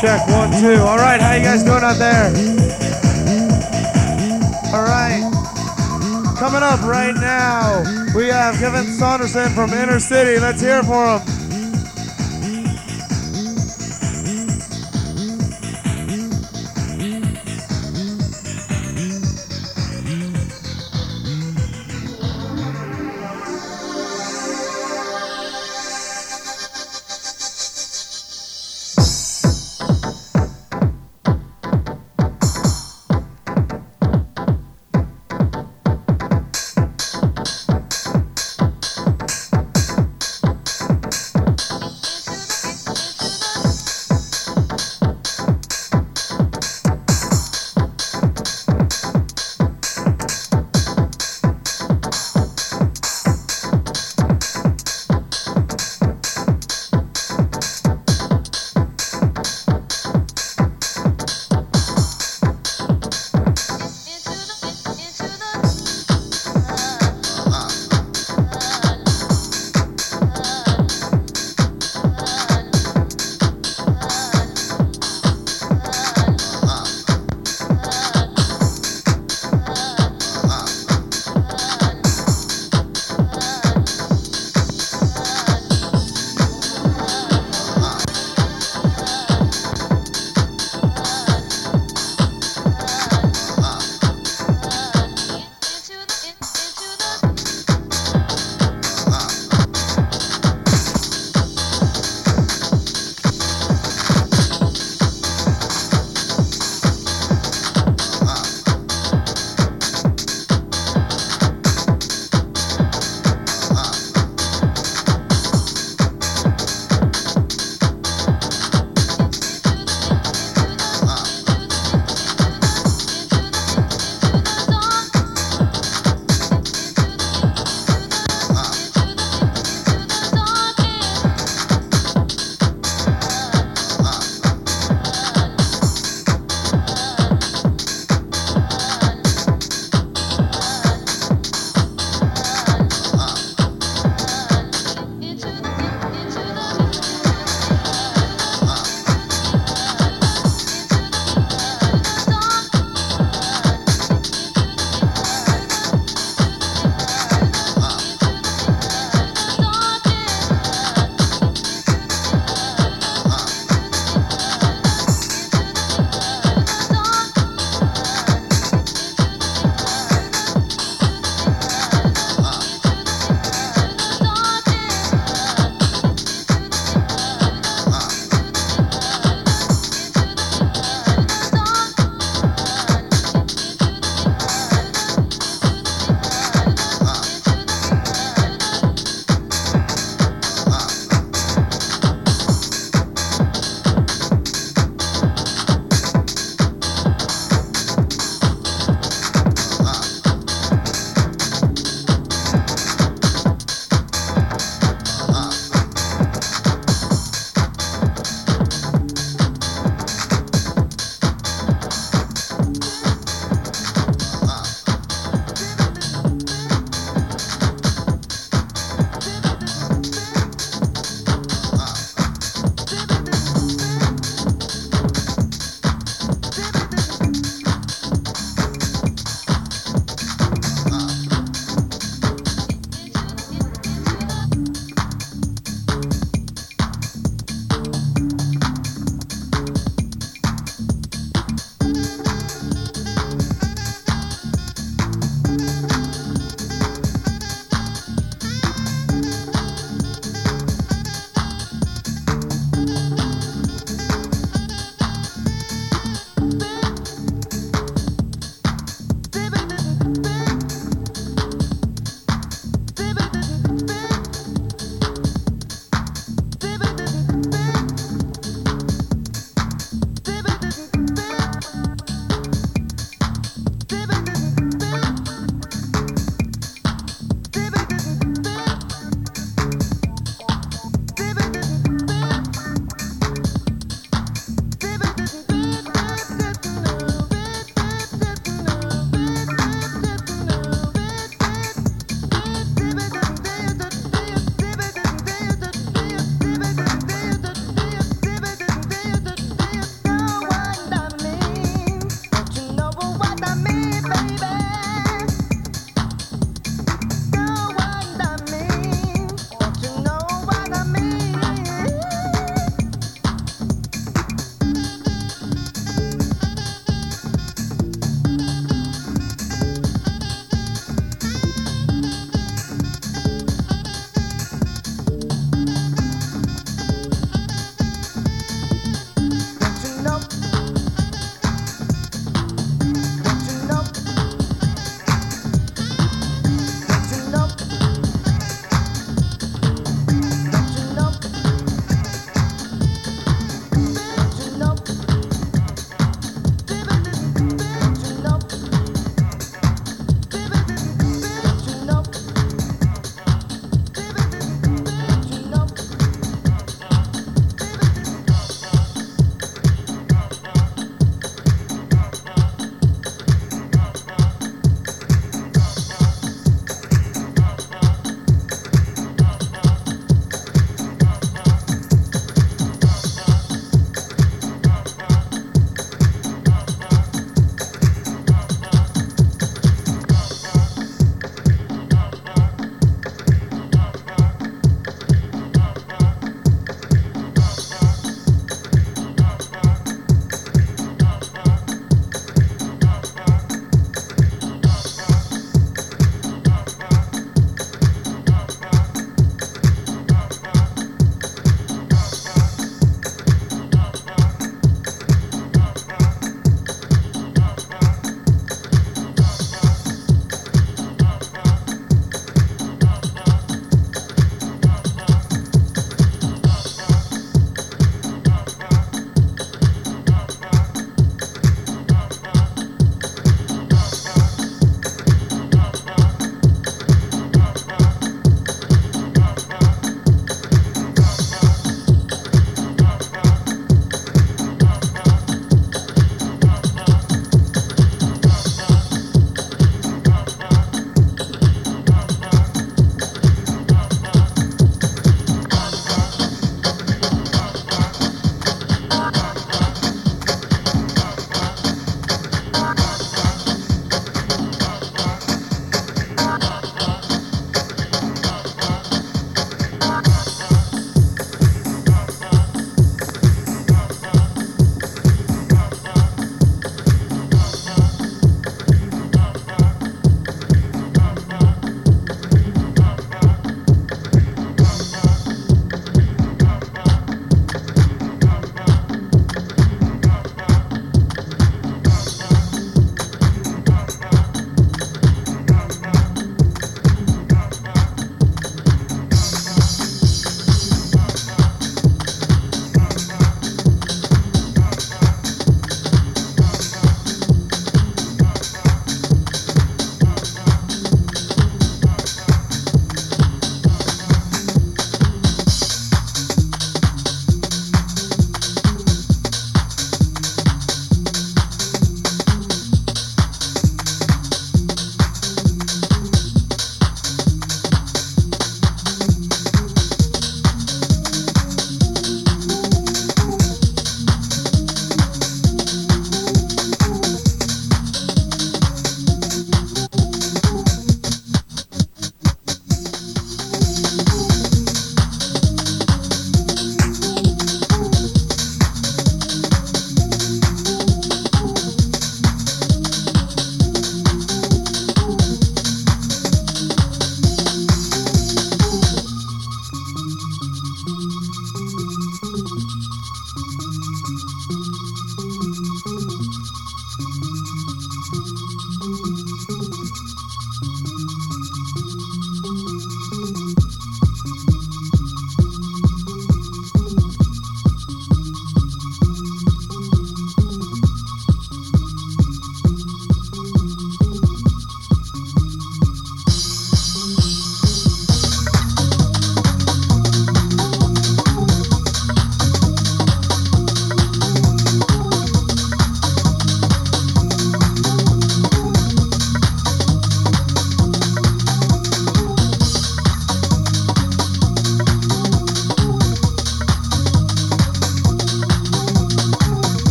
Check one, two. All right, how you guys doing out there? All right. Coming up right now, we have Kevin Saunderson from Inner City. Let's hear for him.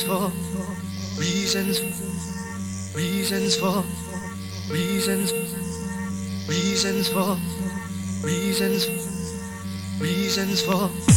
reasons for reasons reasons for reasons reasons for reasons reasons for.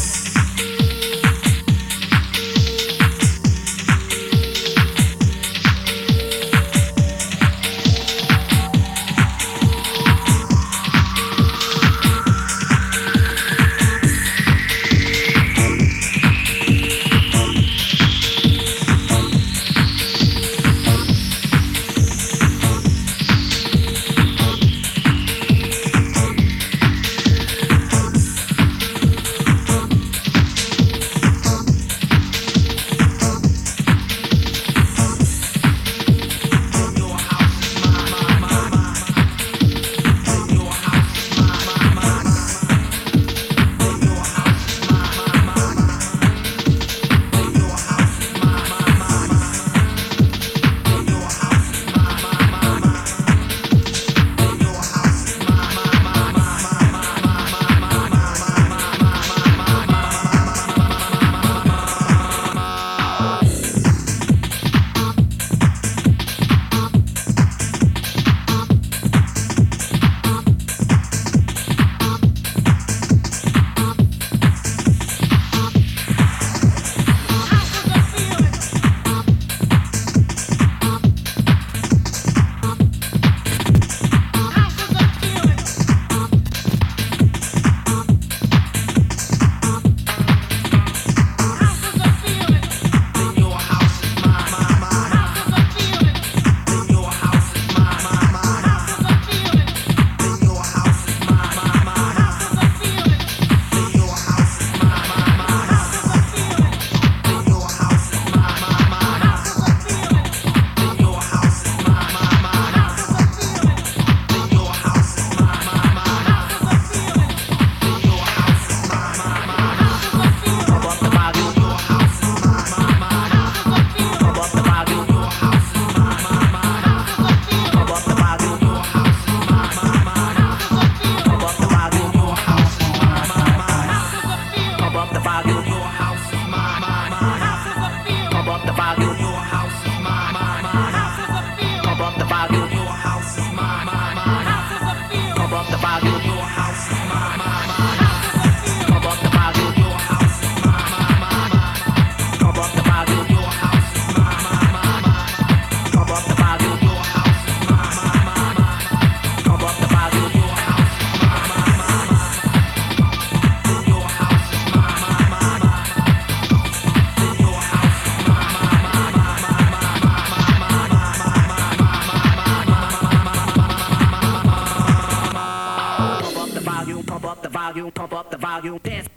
you'll dance.